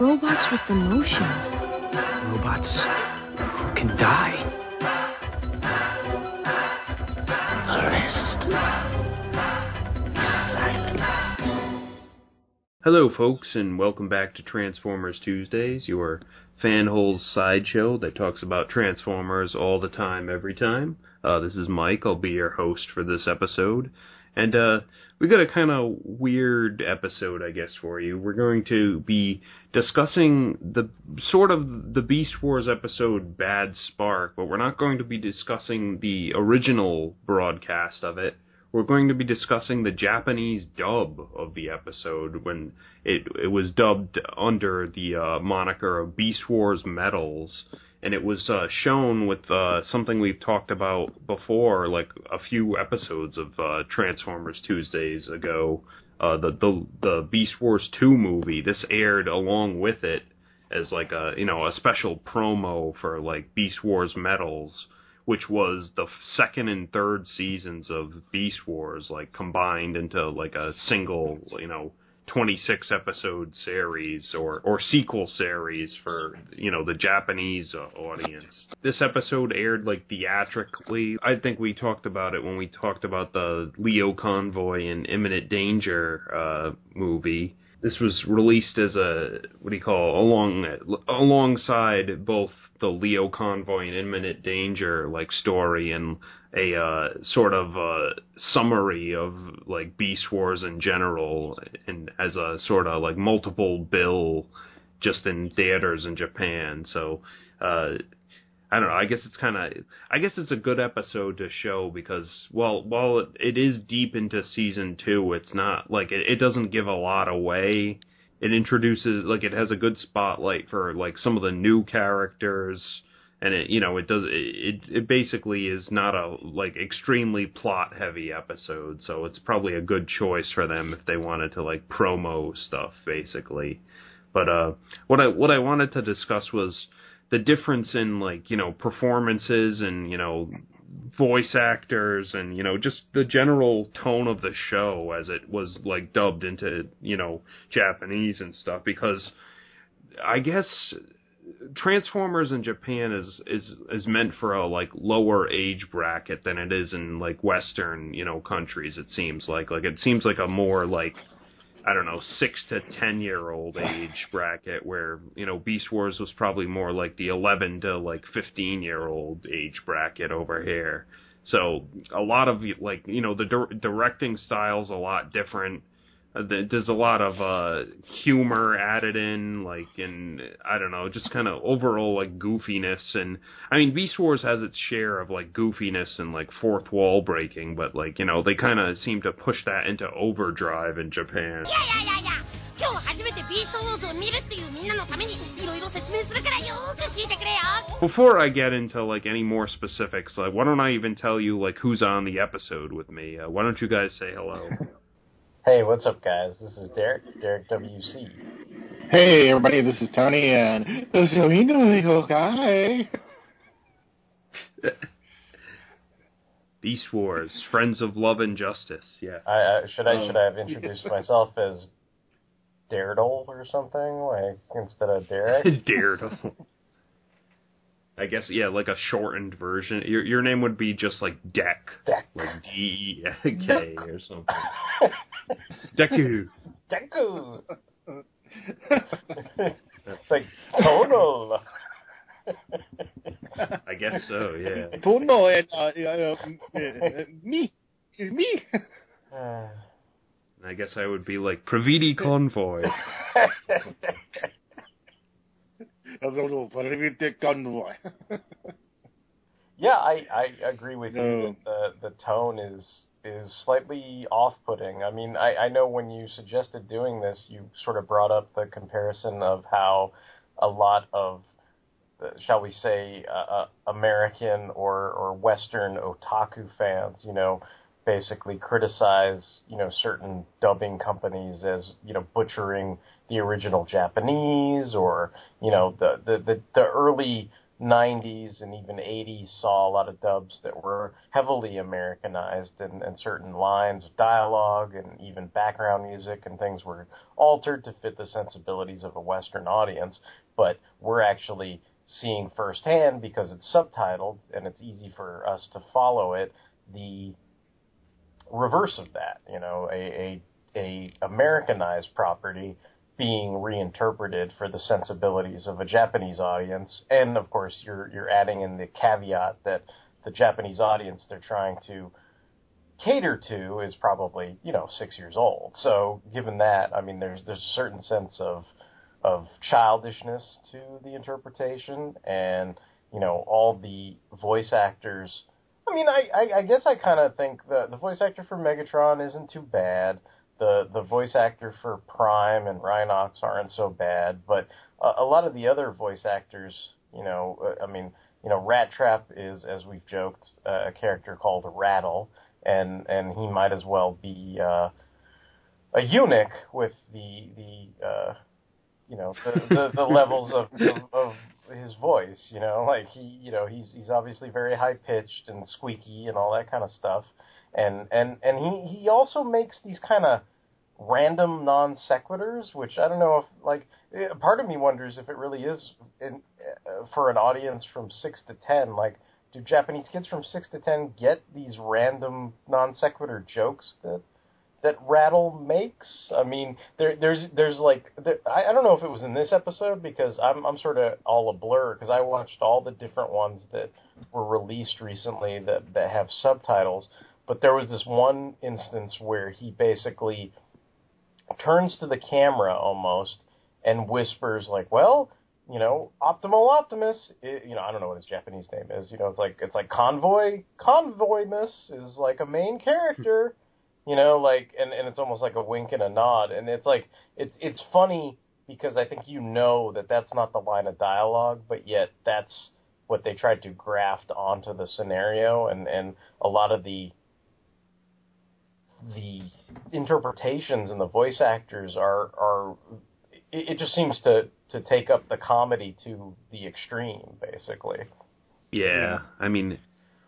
Robots with emotions. Robots who can die. The rest is silence. Hello, folks, and welcome back to Transformers Tuesdays, your fanholes sideshow that talks about Transformers all the time, every time. Uh, this is Mike. I'll be your host for this episode. And uh, we got a kind of weird episode, I guess, for you. We're going to be discussing the sort of the Beast Wars episode Bad Spark, but we're not going to be discussing the original broadcast of it we're going to be discussing the Japanese dub of the episode when it it was dubbed under the uh, moniker of Beast Wars Metals, and it was uh, shown with uh, something we've talked about before, like a few episodes of uh, Transformers Tuesdays ago. Uh, the the the Beast Wars two movie. This aired along with it as like a you know a special promo for like Beast Wars Metals which was the second and third seasons of Beast Wars, like combined into like a single, you know, 26 episode series or, or sequel series for, you know, the Japanese uh, audience. This episode aired like theatrically. I think we talked about it when we talked about the Lio Convoy and Imminent Danger uh, movie this was released as a what do you call along alongside both the Lio Convoy and imminent danger like story and a uh, sort of uh, summary of like Beast Wars in general and as a sort of like multiple bill just in theaters in Japan. So uh, I don't know. I guess it's kind of. I guess it's a good episode to show because, well, while it is deep into season two, it's not like it, it doesn't give a lot away. It introduces like it has a good spotlight for like some of the new characters, and it you know it does it it basically is not a like extremely plot heavy episode, so it's probably a good choice for them if they wanted to like promo stuff basically. But uh, what I what I wanted to discuss was the difference in like you know performances and you know voice actors and you know just the general tone of the show as it was like dubbed into you know Japanese and stuff because I guess Transformers in Japan is is is meant for a like lower age bracket than it is in like western you know countries it seems like. Like it seems like a more like I don't know, six to ten year old age bracket where, you know, Beast Wars was probably more like the eleven to like fifteen year old age bracket over here. So a lot of like, you know, the di- directing style's a lot different there's a lot of uh, humor added in, like, and I don't know, just kind of overall like goofiness. And I mean, Beast Wars has its share of like goofiness and like fourth wall breaking, but like you know, they kind of seem to push that into overdrive in Japan. Yeah, yeah, yeah, yeah. 今日初めてビーストウォーズを見るっていうみんなのためにいろいろ説明するからよく聞いてくれよ Before I get into like any more specifics, like why don't I even tell you like who's on the episode with me? Uh, why don't you guys say hello? Hey, what's up, guys? This is Derek, Derek WC. Hey, everybody, this is Tony, and so you know little guy. Beast Wars, Friends of Love and Justice. Yes. I, I should I um, should I have introduced myself as Daredevil or something like instead of Derek? Daredevil. I guess yeah, like a shortened version. Your your name would be just like Deck, Deck. like D E K or something. Deku. Deku. it's like tonal. I guess so. Yeah. Tono and uh, uh, uh, me, me. I guess I would be like Pravidi Convoy. A little private convoy. yeah, I, I agree with you No. that the the tone is is slightly off-putting. I mean, I, I know when you suggested doing this, you sort of brought up the comparison of how a lot of, uh, shall we say, uh, uh, American or or Western otaku fans, you know, basically criticize, you know, certain dubbing companies as, you know, butchering the original Japanese or, you know, the the the, the early 90s and even 80s saw a lot of dubs that were heavily Americanized and, and certain lines of dialogue and even background music and things were altered to fit the sensibilities of a Western audience. But we're actually seeing firsthand because it's subtitled and it's easy for us to follow it, the reverse of that, you know, a, a, a Americanized property being reinterpreted for the sensibilities of a Japanese audience. And of course, you're you're adding in the caveat that the Japanese audience they're trying to cater to is probably you know six years old. So given that, I mean, there's there's a certain sense of of childishness to the interpretation, and you know all the voice actors. I mean, I I, I guess I kind of think the the voice actor for Megatron isn't too bad the the voice actor for Prime and Rhinox aren't so bad, but a, a lot of the other voice actors, you know, uh, I mean, you know, Rat Trap is, as we've joked, uh, a character called Rattle, and and he might as well be uh, a eunuch with the the uh, you know the the, the levels of, of, of his voice. You know, like he you know he's he's obviously very high pitched and squeaky and all that kind of stuff and and and he he also makes these kind of random non sequiturs, which I don't know if like eh, part of me wonders if it really is in, uh, for an audience from six to ten. Like, do Japanese kids from six to ten get these random non sequitur jokes that that Rattle makes? I mean, there there's there's like there, I, I don't know if it was in this episode because I'm I'm sort of all a blur because I watched all the different ones that were released recently that that have subtitles. But there was this one instance where he basically turns to the camera almost and whispers like, "Well, you know, Optimal Optimus, it, you know, I don't know what his Japanese name is. You know, it's like it's like Convoy Convoymus is like a main character. You know, like and and it's almost like a wink and a nod, and it's like it's it's funny because I think you know that that's not the line of dialogue, but yet that's what they tried to graft onto the scenario, and and a lot of the the interpretations and the voice actors are are it, it just seems to to take up the comedy to the extreme basically. Yeah. I mean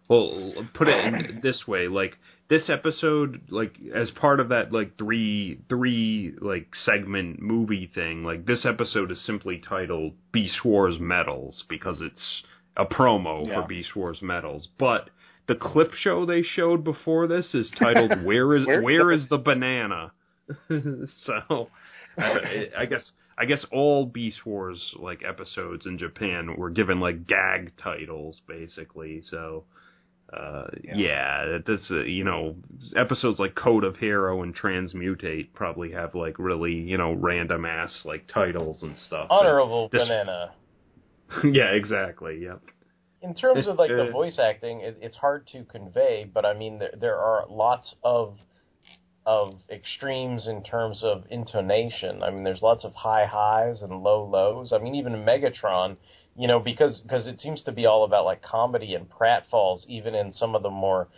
well put it in this way like this episode like as part of that like three three like segment movie thing like this episode is simply titled beast wars Metals because it's a promo Yeah. for beast wars Metals but the clip show they showed before this is titled "Where is Where's the- banana?" so, I, I guess I guess all Beast Wars like episodes in Japan were given like gag titles, basically. So, uh, Yeah. yeah, this uh, you know episodes like Code of Hero and Transmutate probably have like really you know random ass like titles and stuff. Honorable this- banana yeah, exactly. Yep. In terms of like the voice acting it, it's hard to convey but i mean there, there are lots of of extremes in terms of intonation. I mean there's lots of high highs and low lows. I mean even megatron you know because because it seems to be all about like comedy and pratfalls even in some of the more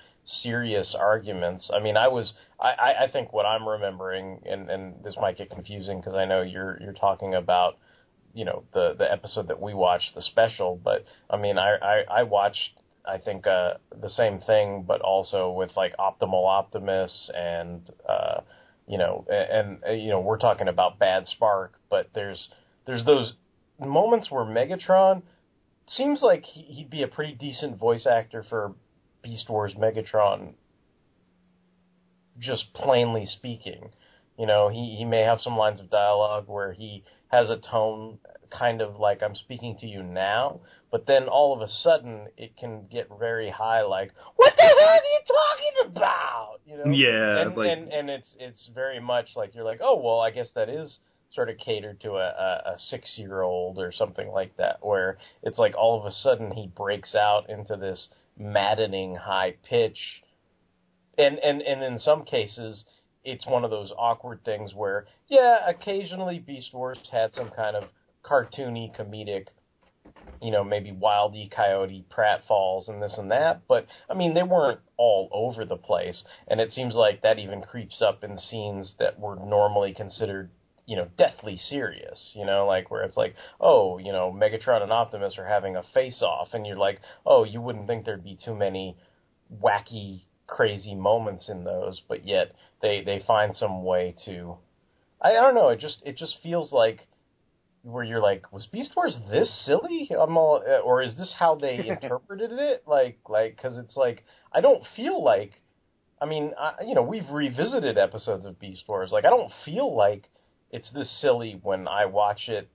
serious arguments. I mean i was i i, I think what i'm remembering and and this might get confusing because i know you're you're talking about you know the the episode that we watched, the special. But I mean, I I, I watched I think uh, the same thing, but also with like Optimal Optimus and uh, you know and, and you know we're talking about Bad Spark, but there's there's those moments where Megatron seems like he- he'd be a pretty decent voice actor for Beast Wars Megatron. Just plainly speaking, you know, he, he may have some lines of dialogue where he has a tone kind of like I'm speaking to you now, but then all of a sudden it can get very high, like "What the hell are you talking about?" You know? Yeah, and like- and and it's it's very much like you're like, oh well, I guess that is sort of catered to a, a, a six year old or something like that, where it's like all of a sudden he breaks out into this maddening high pitch and and and in some cases, it's one of those awkward things where, yeah, occasionally Beast Wars had some kind of cartoony, comedic, you know, maybe Wile E. Coyote pratfalls and this and that, but I mean, they weren't all over the place, and it seems like that even creeps up in scenes that were normally considered you know, deathly serious, you know, like where it's like, oh, you know, Megatron and Optimus are having a face off, and you're like, oh, you wouldn't think there'd be too many wacky, crazy moments in those, but yet they they find some way to, I, I don't know, it just it just feels like where you're like, was Beast Wars this silly? I'm all, uh, or is this how they interpreted it? Like, like, because it's like I don't feel like, I mean, I, you know, we've revisited episodes of Beast Wars. Like, I don't feel like it's this silly when I watch it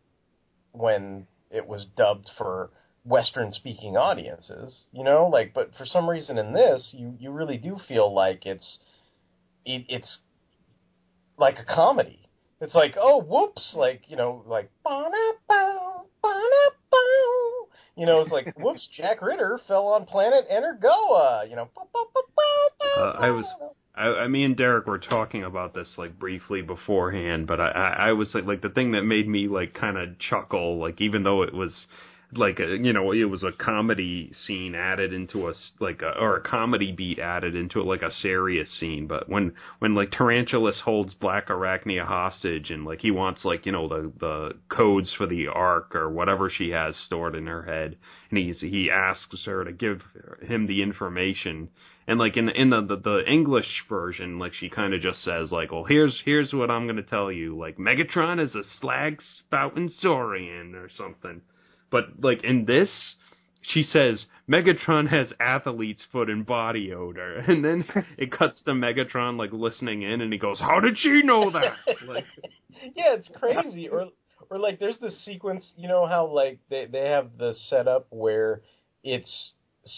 when it was dubbed for Western speaking audiences, you know, like but for some reason in this you you really do feel like it's it, it's like a comedy. It's like, oh whoops, like, you know, like you know, it's like whoops, Jack Ritter fell on planet Energoa, you know. Uh, I was I, I, me and Derek were talking about this like briefly beforehand, but I, I, I was like, like the thing that made me like kind of chuckle, like even though it was like a, you know it was a comedy scene added into a like a, or a comedy beat added into it like a serious scene. But when when like Tarantulas holds Black Arachnia hostage and like he wants like you know the the codes for the ark or whatever she has stored in her head and he's he asks her to give him the information. And like in in the the, the English version like she kind of just says like well here's here's what I'm going to tell you. Like Megatron is a slag spouting saurian or something but like in this, she says Megatron has athlete's foot and body odor, and then it cuts to Megatron like listening in, and he goes, "How did she know that?" like, yeah, it's crazy. Or or like there's this sequence, you know how like they they have the setup where it's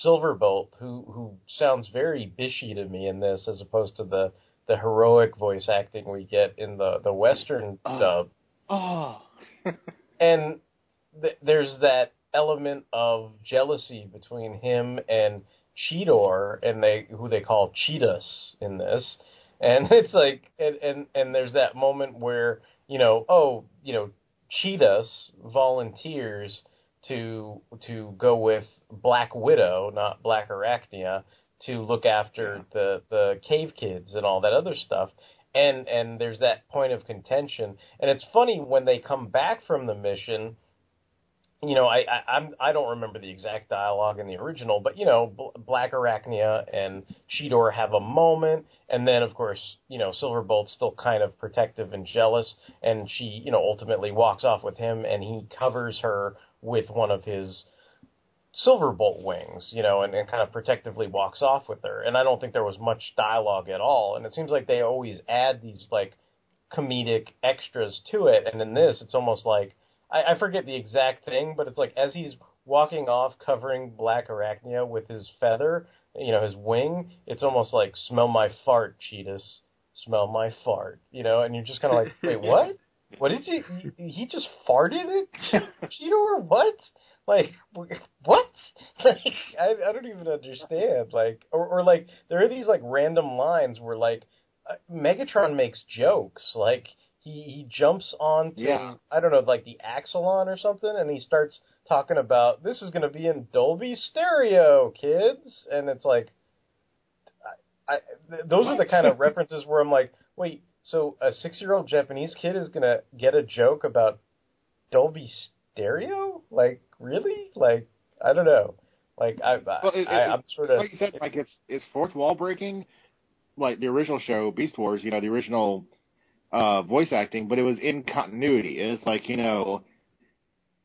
Silverbolt who who sounds very bishy to me in this, as opposed to the the heroic voice acting we get in the the Western oh. dub. Oh. and th- there's that element of jealousy between him and Cheetor, and they who they call Cheetahs in this, and it's like, and and and there's that moment where you know, oh, you know, Cheetahs volunteers to to go with Black Widow, not Black Arachnia, to look after the the cave kids and all that other stuff. And and there's that point of contention. And it's funny when they come back from the mission you know, I, I I'm I don't remember the exact dialogue in the original, but you know, B- Black Arachnia and Cheetor have a moment, and then of course, you know, Silverbolt's still kind of protective and jealous, and she, you know, ultimately walks off with him, and he covers her with one of his Silverbolt wings, you know, and, and kind of protectively walks off with her. And I don't think there was much dialogue at all, and it seems like they always add these like comedic extras to it, and in this, it's almost like I, I forget the exact thing, but it's like as he's walking off covering Black Arachnia with his feather, you know, his wing, it's almost like smell my fart, Cheetahs. Smell my fart. You know, and you're just kinda like, Wait, what? What did he? he just farted it? Cheetor what? Like what? Like I I don't even understand. Like or or like there are these like random lines where like uh, Megatron makes jokes. Like he he jumps onto yeah. I don't know like the Axalon or something, and he starts talking about this is going to be in Dolby Stereo, kids, and it's like, I, I those are the kind of references where I'm like, wait, so a six year old Japanese kid is going to get a joke about Dolby Stereo? Like really? Like I don't know. Like I, well, it, I, am sort of like you said, like it's it's fourth wall breaking, like the original show Beast Wars. You know, the original uh, voice acting, but it was in continuity. It's like, you know,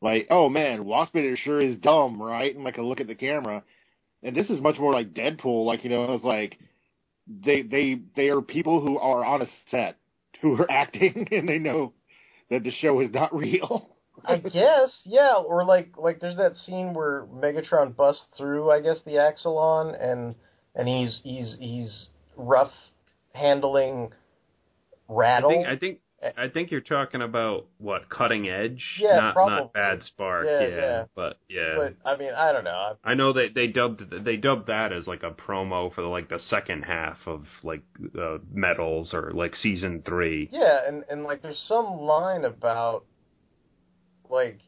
like, oh man, Waspinator sure is dumb, right? And like a look at the camera. And this is much more like Deadpool, like, you know, it's like they they they are people who are on a set who are acting and they know that the show is not real. I guess, yeah, or like like there's that scene where Megatron busts through, I guess, the Axalon and and he's he's he's rough handling Rattle. I think, I think I think you're talking about what cutting edge, Yeah, not probably. not bad spark. Yeah, Yeah, yeah. but yeah. But I mean, I don't know. I know they they dubbed they dubbed that as like a promo for the, like the second half of like uh, Metals or like season three. Yeah, and and like there's some line about like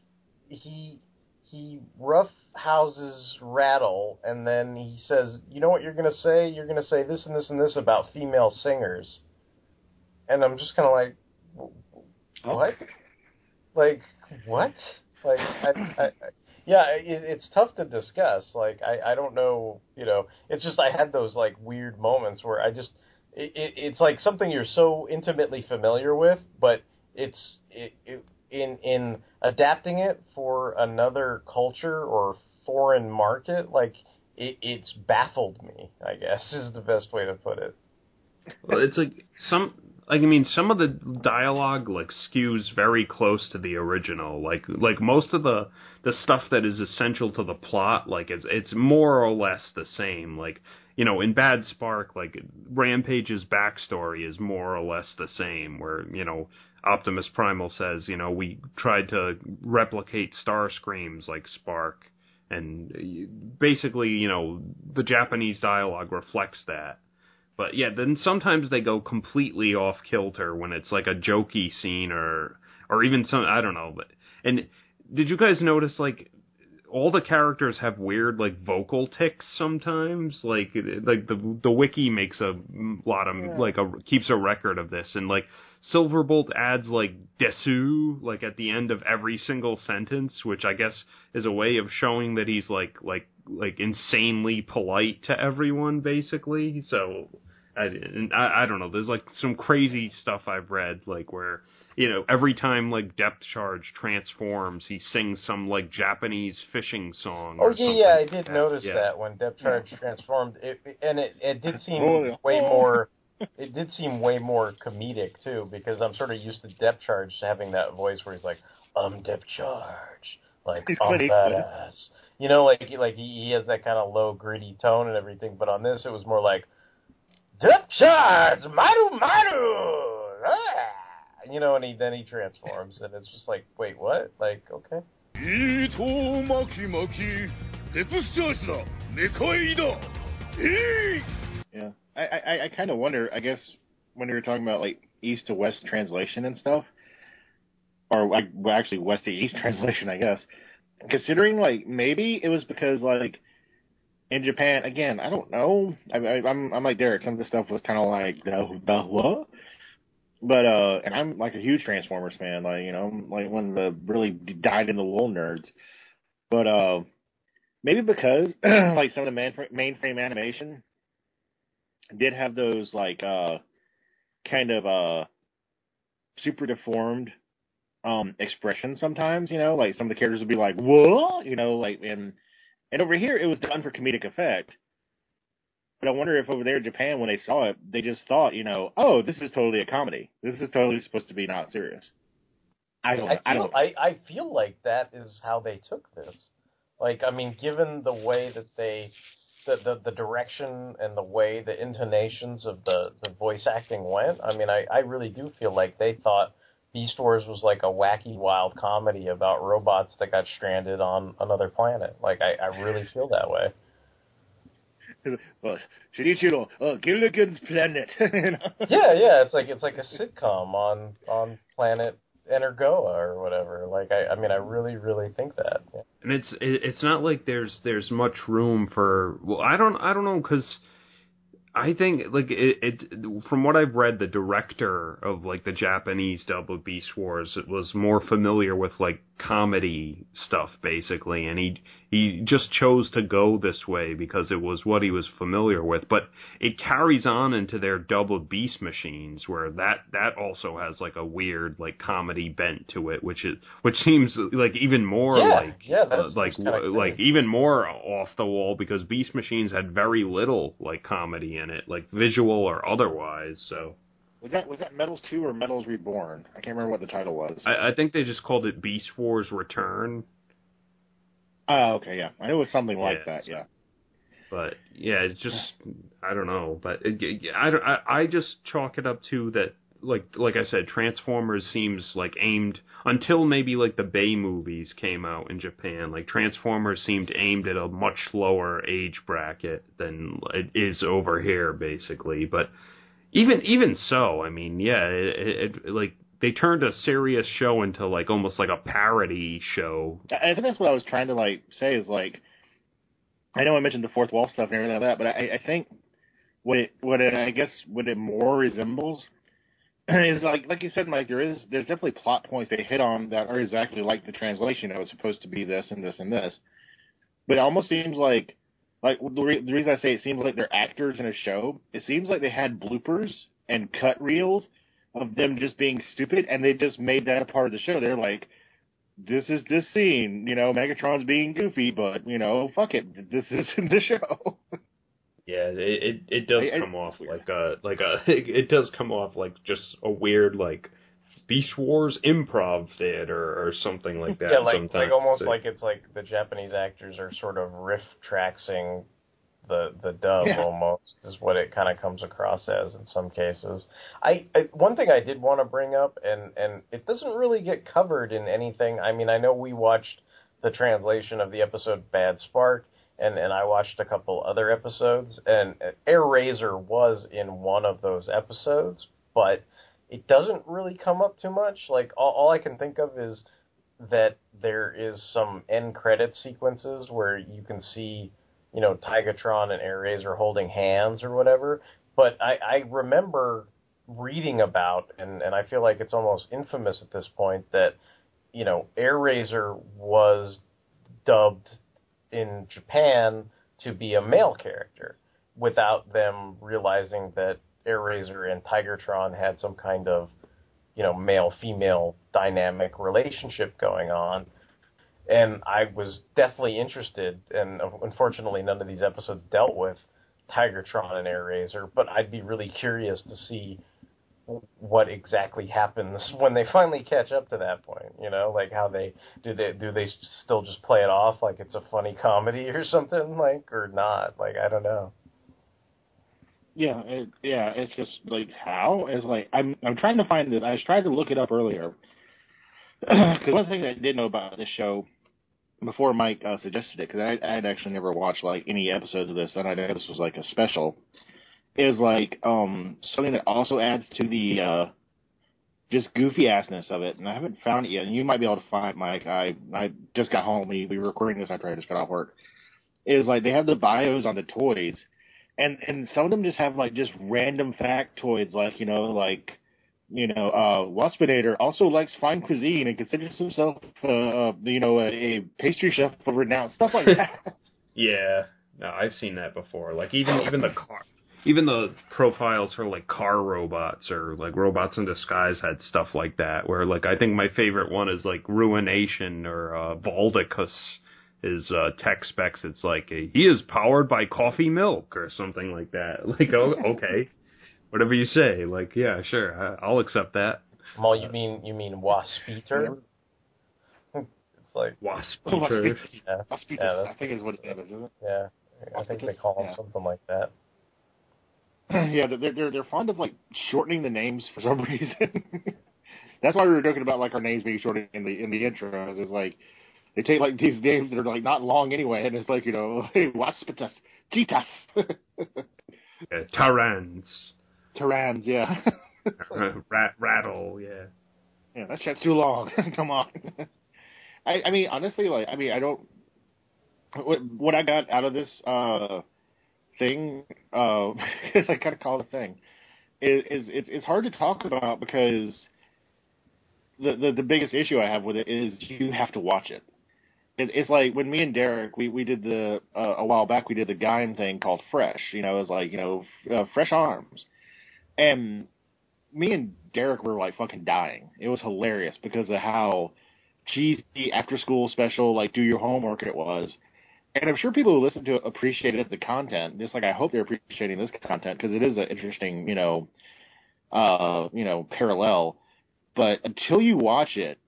he he rough houses rattle and then he says, "You know what you're going to say? You're going to say this and this and this about female singers." And I'm just kind of like what? Like what? Like I, I, I yeah, it, it's tough to discuss. Like I, I don't know, you know. It's just I had those like weird moments where I just it, it it's like something you're so intimately familiar with, but it's it, it in in adapting it for another culture or foreign market, like it, it's baffled me. I guess is the best way to put it. Well, it's like some like I mean some of the dialogue like skews very close to the original. Like like most of the the stuff that is essential to the plot, like it's it's more or less the same. Like you know, in Bad Spark, like Rampage's backstory is more or less the same. Where you know Optimus Primal says, you know, we tried to replicate Starscream's like Spark, and basically, you know, the Japanese dialogue reflects that. But yeah, then sometimes they go completely off kilter when it's like a jokey scene or or even some I don't know. But and did you guys notice like all the characters have weird like vocal tics sometimes? Like like the the wiki makes a lot of Yeah. like a keeps a record of this and like Silverbolt adds like desu like at the end of every single sentence, which I guess is a way of showing that he's like like like insanely polite to everyone basically. So I, and I I don't know. There's like some crazy stuff I've read like where you know every time like Depth Charge transforms, he sings some like Japanese fishing song. Oh or yeah, yeah, I did that. notice Yeah. that when Depth Charge transformed, it, and it it did seem Oh, way more. It did seem way more comedic too, because I'm sort of used to Depth Charge having that voice where he's like, "I'm Depth Charge," like He's I'm Clint Eastwood. badass. You know, like like he, he has that kind of low, gritty tone and everything. But on this, it was more like, "Depth Charge, Maru Maru." Ah! You know, and he then he transforms, and it's just like, wait, what? Like, okay. いいと巻き巻きデプスチャージだメカイだえい Yeah, I I, I kind of wonder. I guess when we were talking about like east to west translation and stuff, or like well, actually west to east translation, I guess. Considering like maybe it was because like in Japan again, I don't know. I, I, I'm I'm like Derek. Some of the stuff was kind of like the the what. But uh, and I'm like a huge Transformers fan, like you know, like one of the really died in the wool nerds. But uh, maybe because like some of the man, mainframe animation did have those like uh kind of uh super deformed um expressions sometimes, you know, like some of the characters would be like, What? You know, like and and over here it was done for comedic effect. But I wonder if over there in Japan when they saw it, they just thought, you know, oh, this is totally a comedy. This is totally supposed to be not serious. I don't I I don't I, I feel like that is how they took this. Like I mean, given the way that they the, the, the direction and the way the intonations of the, the voice acting went, I mean I, I really do feel like they thought Beast Wars was like a wacky wild comedy about robots that got stranded on another planet. Like I, I really feel that way. well, Shinichiro, uh, Gilligan's Planet. you know? Yeah, yeah, it's like it's like a sitcom on on planet Energoa or whatever. Like I, I mean I really, really think that. Yeah. and it's it's not like there's there's much room for well I don't I don't know because I think like it, it from what I've read the director of like the Japanese dub of Beast Wars was more familiar with like comedy stuff basically and he he just chose to go this way because it was what he was familiar with but it carries on into their double Beast Machines where that that also has like a weird like comedy bent to it which is which seems like even more Yeah, like yeah, uh, like that's kinda w- like even more off the wall because Beast Machines had very little like comedy in it, like visual or otherwise. So Was that was that Metals Two or Metals Reborn? I can't remember what the title was. I, I think they just called it Beast Wars Return. Oh, okay, yeah, I knew it was something like Yeah, that. so- Yeah, But yeah, it's just I don't know. But it, I, don't- I I just chalk it up to that like like I said, Transformers seems like aimed until maybe like the Bay movies came out in Japan. Like Transformers seemed aimed at a much lower age bracket than it is over here, basically. But even even so, I mean, yeah, it, it like they turned a serious show into like almost like a parody show. I think that's what I was trying to like say is like, I know I mentioned the fourth wall stuff and everything like that, but I, I think what it what it I guess what it more resembles is like like you said, Mike. There is there's definitely plot points they hit on that are exactly like the translation. It was supposed to be this and this and this, but it almost seems like like the, re- the reason I say it seems like they're actors in a show. It seems like they had bloopers and cut reels of them just being stupid, and they just made that a part of the show. They're like, this is this scene, you know, Megatron's being goofy, but you know, fuck it, this is in the show. Yeah, it it, it does I- I- come off like a like a it does come off like just a weird like Beast Wars improv theater or something like that. yeah, like sometimes. like almost So- like it's like the Japanese actors are sort of riff tracksing the the dub Yeah. almost is what it kind of comes across as in some cases. I, I one thing I did want to bring up and and it doesn't really get covered in anything. I mean, I know we watched the translation of the episode Bad Spark and and I watched a couple other episodes and Air Razor was in one of those episodes, but it doesn't really come up too much. Like all, all I can think of is that there is some end credit sequences where you can see, you know, Tigatron and Air Razor holding hands or whatever. But I, I remember reading about, and, and I feel like it's almost infamous at this point, that, you know, Air Razor was dubbed in Japan to be a male character without them realizing that Air Razor and Tigatron had some kind of, you know, male female dynamic relationship going on. And I was deathly interested, and unfortunately, none of these episodes dealt with Tigatron and Air Razor, but I'd be really curious to see what exactly happens when they finally catch up to that point. You know, like how they do they do they still just play it off like it's a funny comedy or something like or not? Like I don't know. Yeah, it, yeah, it's just like how? It's like I'm I'm trying to find it. I was trying to look it up earlier. Because one thing I did know about this show before Mike uh, suggested it because I I had actually never watched like any episodes of this. And I know this was like a special. Is like um something that also adds to the uh just goofy assness of it and I haven't found it yet and you might be able to find Mike. I I just got home. We we were recording this after I just got off work. Is like they have the bios on the toys and and some of them just have like just random factoids, like you know, like you know, uh, Waspinator also likes fine cuisine and considers himself, uh, uh, you know, a, a pastry chef of renown, stuff like that. Yeah, no, I've seen that before. Like even even the car, even the profiles for like car robots or like robots in disguise had stuff like that. Where like I think my favorite one is like Ruination or uh, Valdicus. His uh, tech specs, it's like a, he is powered by coffee milk or something like that. Like, oh, okay, whatever you say. Like, yeah, sure, I, I'll accept that. Well, you mean you mean Waspiter? it's like Wasp. Waspinator. yeah, Waspinator, Yeah, that's- I think is what his name is, isn't it? yeah. I think they call him Yeah. something like that. yeah, they're they're they're fond of like shortening the names for some reason. That's why we were joking about like our names being shortened in the in the intros. Is like they take like these games that are like not long anyway, and it's like you know, hey, Waspitus, Titas, Yeah, Tarans, Terrans, yeah, Rat, Rattle, yeah. yeah, that shit's too long. Come on. I I mean honestly, like I mean I don't. What what I got out of this uh thing, uh, I kind of call it a thing, is, is it's it's hard to talk about because the, the the biggest issue I have with it is you have to watch it. It it's like when me and Derek we we did the uh, a while back we did the Gaim thing called Fresh. You know, it was like you know uh, Fresh Arms, and me and Derek were like fucking dying. It was hilarious because of how cheesy after school special like do your homework it was. And I'm sure people who listen to it appreciated the content. Just like I hope they're appreciating this content because it is an interesting, you know, uh, you know, parallel. But until you watch it,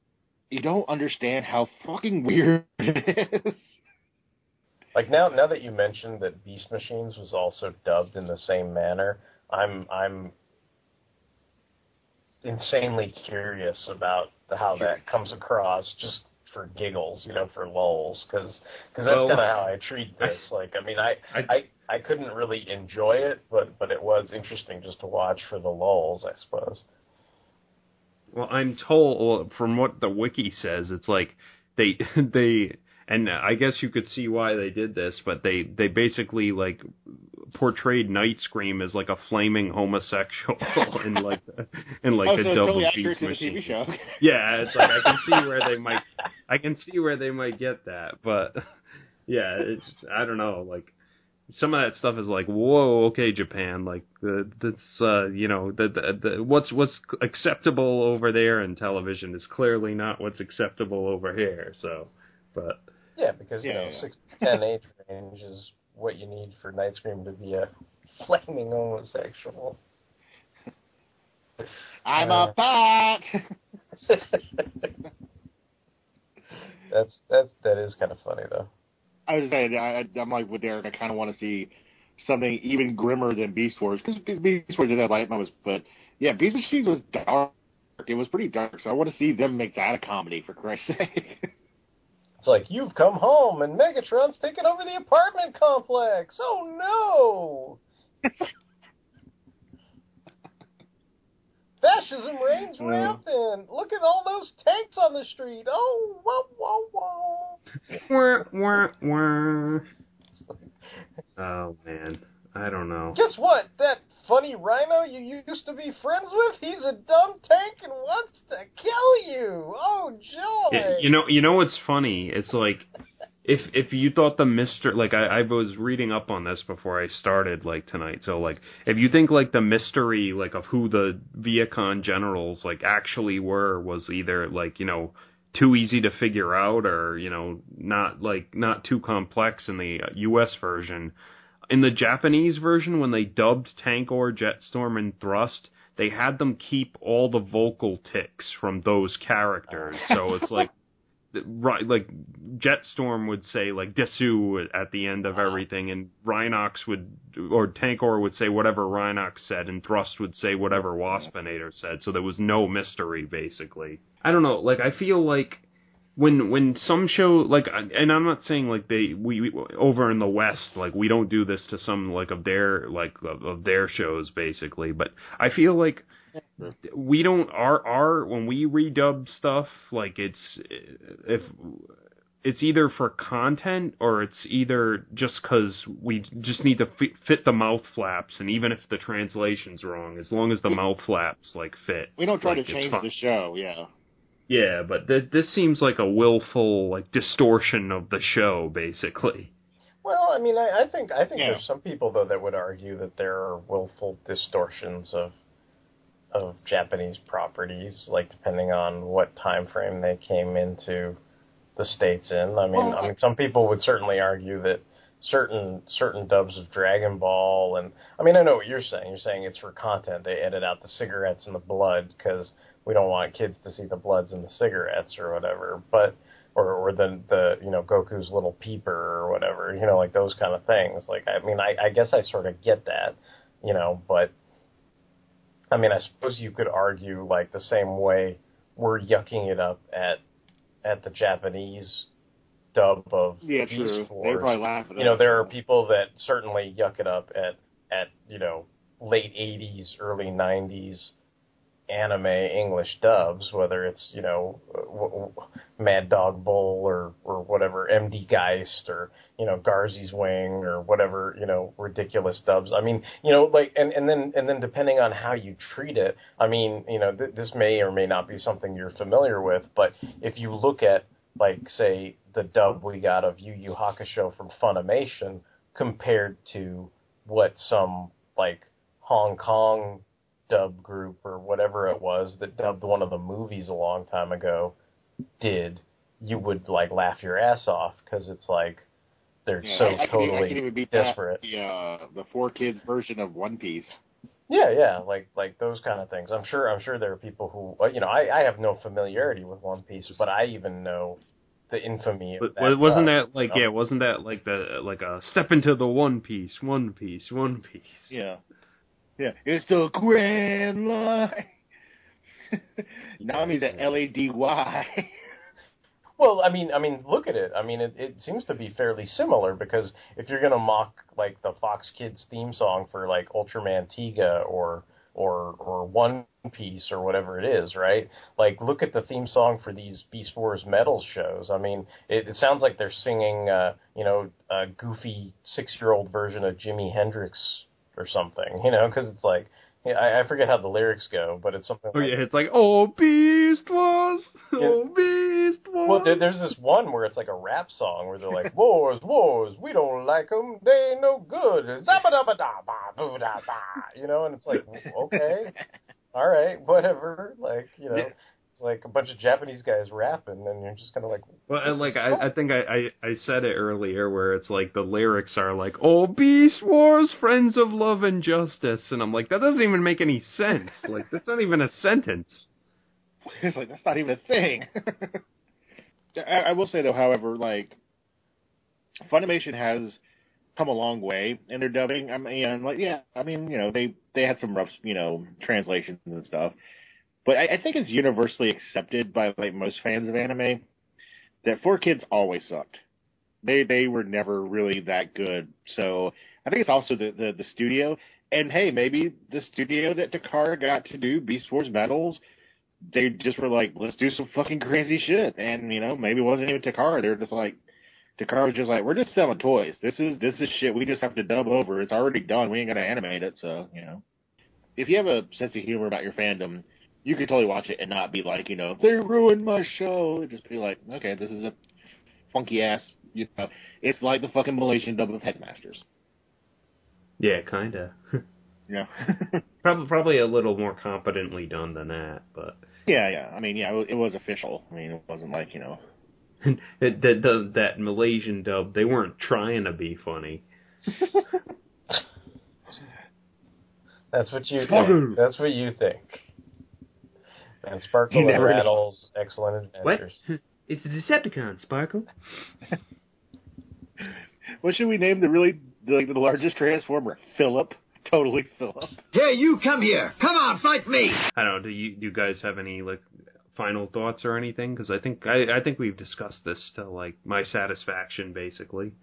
you don't understand how fucking weird it is. Like now, now that you mentioned that Beast Machines was also dubbed in the same manner, I'm I'm insanely curious about how that comes across, just for giggles, you know, for lulls, because that's Well- kind of how I treat this. Like, I mean, I, I- I I couldn't really enjoy it, but but it was interesting just to watch for the lulls, I suppose. Well, I'm told well, from what the wiki says, it's like they they and I guess you could see why they did this, but they they basically like portrayed Night Scream as like a flaming homosexual in like in like oh, the so double totally beast machine. TV show. Yeah, it's like I can see where they might I can see where they might get that, but yeah, it's I don't know, like some of that stuff is like, whoa, okay, Japan, like the that's uh, you know, the, the, the what's what's acceptable over there in television is clearly not what's acceptable over here. So, but Yeah, because you Yeah, know, yeah. six to ten age range is what you need for Night Scream to be a flaming homosexual. I'm Uh, a bot. that's that's that is kind of funny though. I was saying, I, I'm like with Derek. I kind of want to see something even grimmer than Beast Wars because Beast Wars did have light moments, but yeah, Beast Machines was dark. It was pretty dark, so I want to see them make that a comedy for Christ's sake. It's like you've come home and Megatron's taken over the apartment complex. Oh no! Fascism reigns Yeah. rampant. Look at all those tanks on the street. Oh, whoa, whoa, whoa. wah, wah, wah. oh man, I don't know. Guess what? That funny rhino you used to be friends with, he's a dumb tank and wants to kill you. Oh, joy. Y- You know, you know what's funny? It's like if if you thought the mystery like I, I was reading up on this before I started like tonight. So like if you think like the mystery like of who the Vehicon generals like actually were was either like you know too easy to figure out or you know not like not too complex in the uh, U.S. version. In the Japanese version, when they dubbed Tankor, Jetstorm, and Thrust, they had them keep all the vocal ticks from those characters. So it's like right like Jetstorm would say like Desu at the end of uh-huh. everything and Rhinox would or Tankor would say whatever Rhinox said and Thrust would say whatever Waspinator said so there was no mystery basically. I don't know like I feel like when when some show like and I'm not saying like they we, we over in the west like we don't do this to some like of their like of, of their shows basically but I feel like we don't our our when we redub stuff like it's if it's either for content or it's either just because we just need to fit, fit the mouth flaps and even if the translation's wrong as long as the mouth flaps like fit we don't try like, to change fine. the show. Yeah. yeah but th- this seems like a willful like distortion of the show basically Well, I mean, I, I think I think Yeah. there's some people though that would argue that there are willful distortions of of Japanese properties, like depending on what time frame they came into the states in. I mean, Well, I mean, some people would certainly argue that certain certain dubs of Dragon Ball and I mean, I know what you're saying. You're saying it's for content. They edit out the cigarettes and the blood because we don't want kids to see the bloods and the cigarettes or whatever. But or or the the you know Goku's little peeper or whatever, you know, like those kind of things. Like I mean, I I guess I sort of get that, you know, but I mean, I suppose you could argue like the same way we're yucking it up at at the Japanese dub of Yeah, Beast true. They probably laugh at You know, there are people that certainly yuck it up at at you know late '80s, early '90s anime English dubs, whether it's you know w- w- Mad Dog Bull or or whatever MD Geist or you know Garzey's Wing or whatever you know ridiculous dubs. I mean, you know, like and and then and then depending on how you treat it, I mean, you know, th- this may or may not be something you're familiar with, but if you look at like say the dub we got of Yu Yu Hakusho from Funimation compared to what some like Hong Kong dub group or whatever it was that dubbed one of the movies a long time ago did, you would like laugh your ass off because it's like they're Yeah, so I, I can, totally I can even beat desperate. that. The uh, the four kids version of One Piece. Yeah, yeah, like like those kind of things. I'm sure I'm sure there are people who you know I, I have no familiarity with One Piece, but I even know the infamy of But that. wasn't dub, that like you know? yeah? Wasn't that like the like a step into the One Piece, One Piece, One Piece? Yeah. Yeah. It's the grand line. Nami's at L A D Y. Well, I mean, I mean, look at it. I mean, it, it seems to be fairly similar because if you're gonna mock like the Fox Kids theme song for like Ultraman Tiga or or or One Piece or whatever it is, right? Like, look at the theme song for these Beast Wars metal shows. I mean, it, it sounds like they're singing, uh, you know, a goofy six-year-old version of Jimi Hendrix or something, you know, because it's like. Yeah, I, I forget how the lyrics go, but it's something. Oh like, yeah, it's like oh Beast Wars, oh Beast Wars. Well, there, there's this one where it's like a rap song where they're like, "Wars, wars, we don't like them, they ain't no good." Dabba da ba boo da ba, you know, and it's like, okay, all right, whatever, like you know, like a bunch of Japanese guys rapping, and you're just kind of like, Well, and like I, I think I, I I said it earlier, where it's like the lyrics are like "Oh Beast Wars, friends of love and justice," and I'm like that doesn't even make any sense. Like that's not even a sentence. it's like that's not even a thing. I, I will say though, however, like Funimation has come a long way in their dubbing. I mean, and, like yeah, I mean, you know, they they had some rough, you know, translations and stuff, but I, I think it's universally accepted by like most fans of anime that Four Kids always sucked. They they were never really that good. So I think it's also the the, the studio. And hey, maybe the studio that Takara got to do Beast Wars Metals they just were like, let's do some fucking crazy shit. And, you know, maybe it wasn't even Takara. They're just like, Takara was just like, we're just selling toys. This is, this is shit we just have to dub over. It's already done. We ain't gonna animate it. So, you know, if you have a sense of humor about your fandom, you could totally watch it and not be like, you know, they ruined my show. Just be like, okay, this is a funky ass, you know, it's like the fucking Malaysian dub of Headmasters. Yeah, kinda. yeah. probably probably a little more competently done than that, but yeah, yeah. I mean, yeah, it was official. I mean, it wasn't like, you know, it, that that that Malaysian dub, they weren't trying to be funny. that's what you Sparkle. think. That's what you think. And Sparkle and never know. Rattles, excellent adventures. What? It's a Decepticon, Sparkle. what should we name the really, the, like, the largest transformer? Philip. Totally Philip. Hey, you come here. Come on, fight me. I don't know. Do you do you guys have any like final thoughts or anything? Because I think I, I think we've discussed this to like my satisfaction, basically.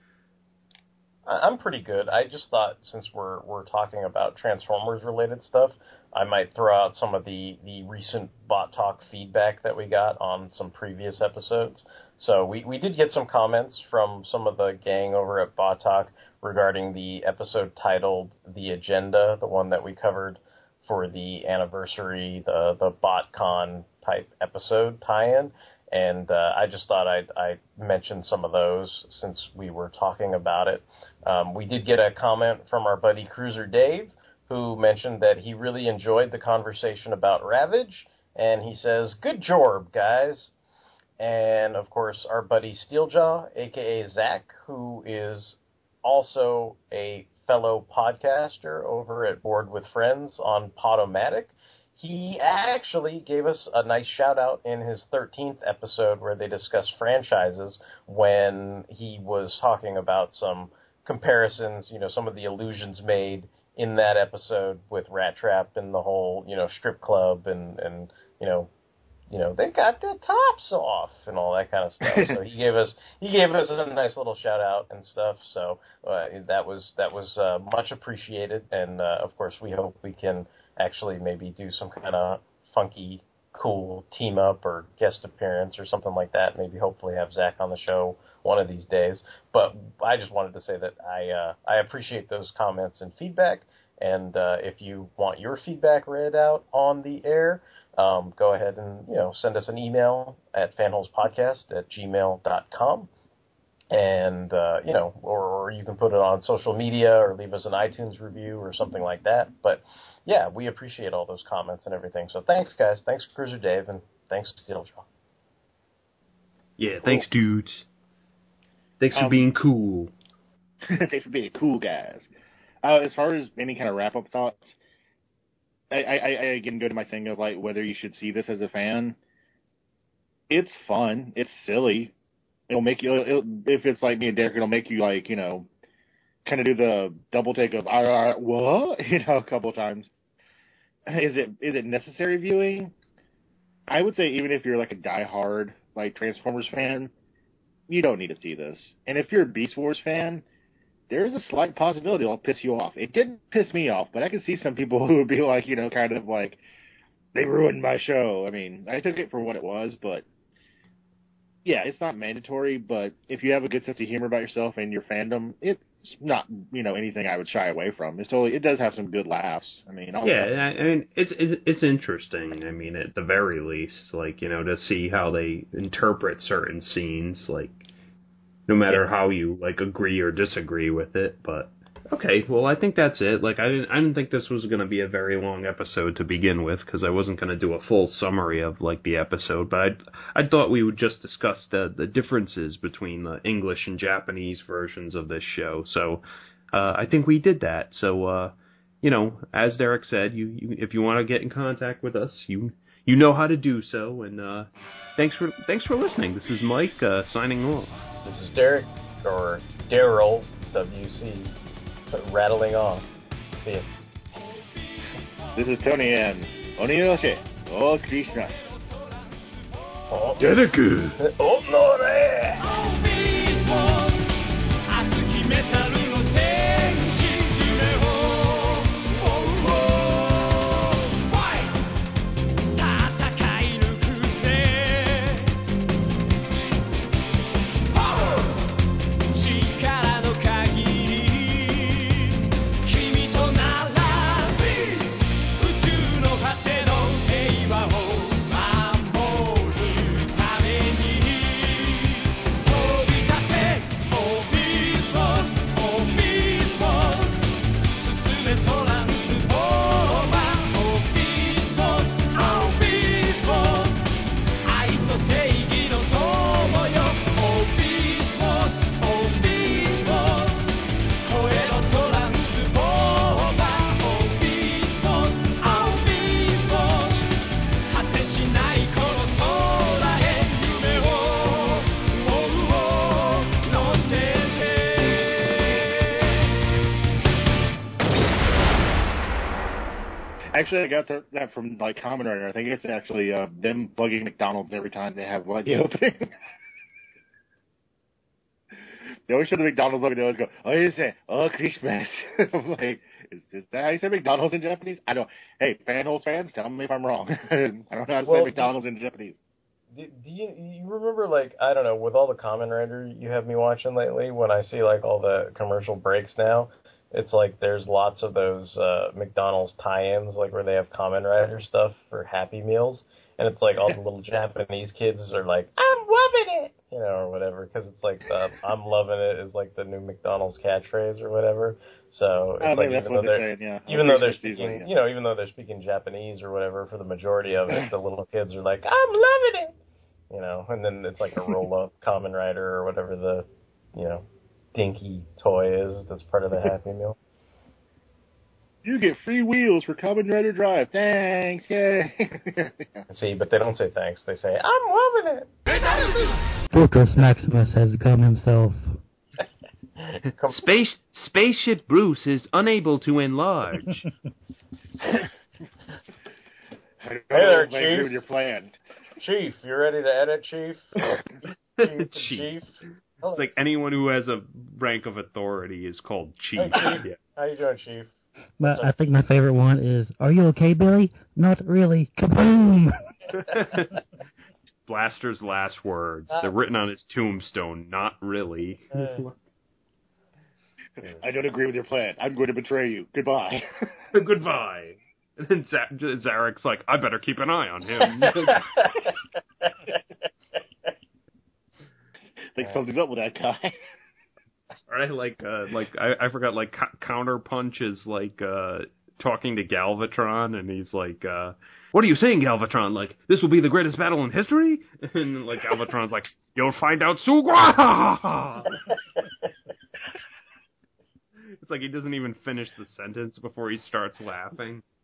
I'm pretty good. I just thought since we're we're talking about Transformers related stuff, I might throw out some of the the recent bot talk feedback that we got on some previous episodes. So we we did get some comments from some of the gang over at bot talk regarding the episode titled "The Agenda," the one that we covered for the anniversary, the the BotCon type episode tie-in. And uh, I just thought I'd, I'd mention some of those since we were talking about it. Um, we did get a comment from our buddy Cruiser Dave, who mentioned that he really enjoyed the conversation about Ravage, and he says, "Good job, guys." And of course, our buddy Steeljaw, aka Zach, who is also a fellow podcaster over at Board with Friends on Podomatic. He actually gave us a nice shout out in his 13th episode where they discuss franchises when he was talking about some comparisons, you know, some of the illusions made in that episode with Rat Trap and the whole, you know, strip club and, and, you know, you know, they got their tops off and all that kind of stuff. So he gave us he gave us a nice little shout out and stuff. So uh, that was that was uh, much appreciated, and uh, of course we hope we can actually maybe do some kind of funky, cool team up or guest appearance or something like that. Maybe hopefully have Zach on the show one of these days. But I just wanted to say that I uh, I appreciate those comments and feedback. And uh, if you want your feedback read out on the air, um, go ahead and you know send us an email at fanholespodcast at gmail.com and uh, you know or, or you can put it on social media or leave us an itunes review or something like that but yeah we appreciate all those comments and everything so thanks guys thanks cruiser dave and thanks steeljaw Yeah, thanks, dudes. Thanks for Um, being cool. Thanks for being cool guys. Uh, as far as any kind of wrap up thoughts, I, I, I again go to my thing of like whether you should see this as a fan. It's fun. It's silly. It'll make you. It'll, if it's like me and Derek, it'll make you like you know, kind of do the double take of "Ah, ah, what you know a couple times. Is it is it necessary viewing? I would say even if you're like a diehard like Transformers fan, you don't need to see this. And if you're a Beast Wars fan, there's a slight possibility it'll piss you off. It didn't piss me off, but I can see some people who would be like, you know, kind of like they ruined my show. I mean, I took it for what it was, but yeah, it's not mandatory. But if you have a good sense of humor about yourself and your fandom, it's not you know anything I would shy away from. It's totally it does have some good laughs. I mean, I'll- Yeah, I I mean it's, it's it's interesting. I mean, at the very least, like you know, to see how they interpret certain scenes, like no matter how you like agree or disagree with it. But okay, well, I think that's it. Like I didn't I didn't think this was going to be a very long episode to begin with because I wasn't going to do a full summary of like the episode, but I I thought we would just discuss the the differences between the English and Japanese versions of this show. So uh, I think we did that. So. uh you know, as Derek said, you, you if you want to get in contact with us, you you know how to do so. And uh, thanks for thanks for listening. This is Mike uh, signing off. This is Derek, or Daryl, WC, rattling off. See ya. This is Tony and Oniyoshi. Oh, Krishna. Oh, Dedeku. oh, Lore! Eh. Actually, I got that, that from like Kamen Rider. I think it's actually uh, them bugging McDonald's every time they have like the opening. they always show the McDonald's logo. They always go, "Oh, you say, oh, Christmas." I'm like, is, is that how you say McDonald's in Japanese? I don't. Hey, fanholes fans, tell me if I'm wrong. I don't know how to Well, say McDonald's in Japanese. Do, do you you remember like I don't know with all the Kamen Rider you have me watching lately? When I see like all the commercial breaks now, it's like there's lots of those uh, McDonald's tie-ins like where they have Kamen Rider stuff for Happy Meals, and it's like all the little Japanese kids are like I'm loving it, you know, or whatever, because it's like the, I'm loving it is like the new McDonald's catchprise or whatever. So it's like think that's even though they're they're saying. Yeah, even though they're speaking, season, yeah. you know, even though they're speaking Japanese or whatever for the majority of it, the little kids are like, "I'm loving it," you know, and then it's like a roll up Kamen Rider or whatever the, you know, dinky toy is that's part of the Happy Meal. You get free wheels for Kamen Rider Drive. Thanks, yay! See, but they don't say thanks. They say, "I'm loving it." Fortress Maximus has come himself. Come- Space Spaceship Bruce is unable to enlarge. I don't Hey there, know agree Chief. with your plan. Chief, you ready to edit, Chief? Chief, Chief. Chief. It's like anyone who has a rank of authority is called chief. Hey, Chief. How you doing, Chief? But I think my favorite one is, "Are you okay, Billy? Not really. Kaboom!" Blaster's last words. They're written on his tombstone. Not really. Uh, I don't agree with your plan. I'm going to betray you. Goodbye. Goodbye. And then Z- Zarak's like, I better keep an eye on him. Think something's up with that guy. right? Like, uh, like I, I forgot. Like, Co- Counterpunch is like uh, talking to Galvatron, and he's like, uh, "What are you saying, Galvatron? Like, this will be the greatest battle in history?" And like Galvatron's like, "You'll find out, Sugwa." it's like he doesn't even finish the sentence before he starts laughing.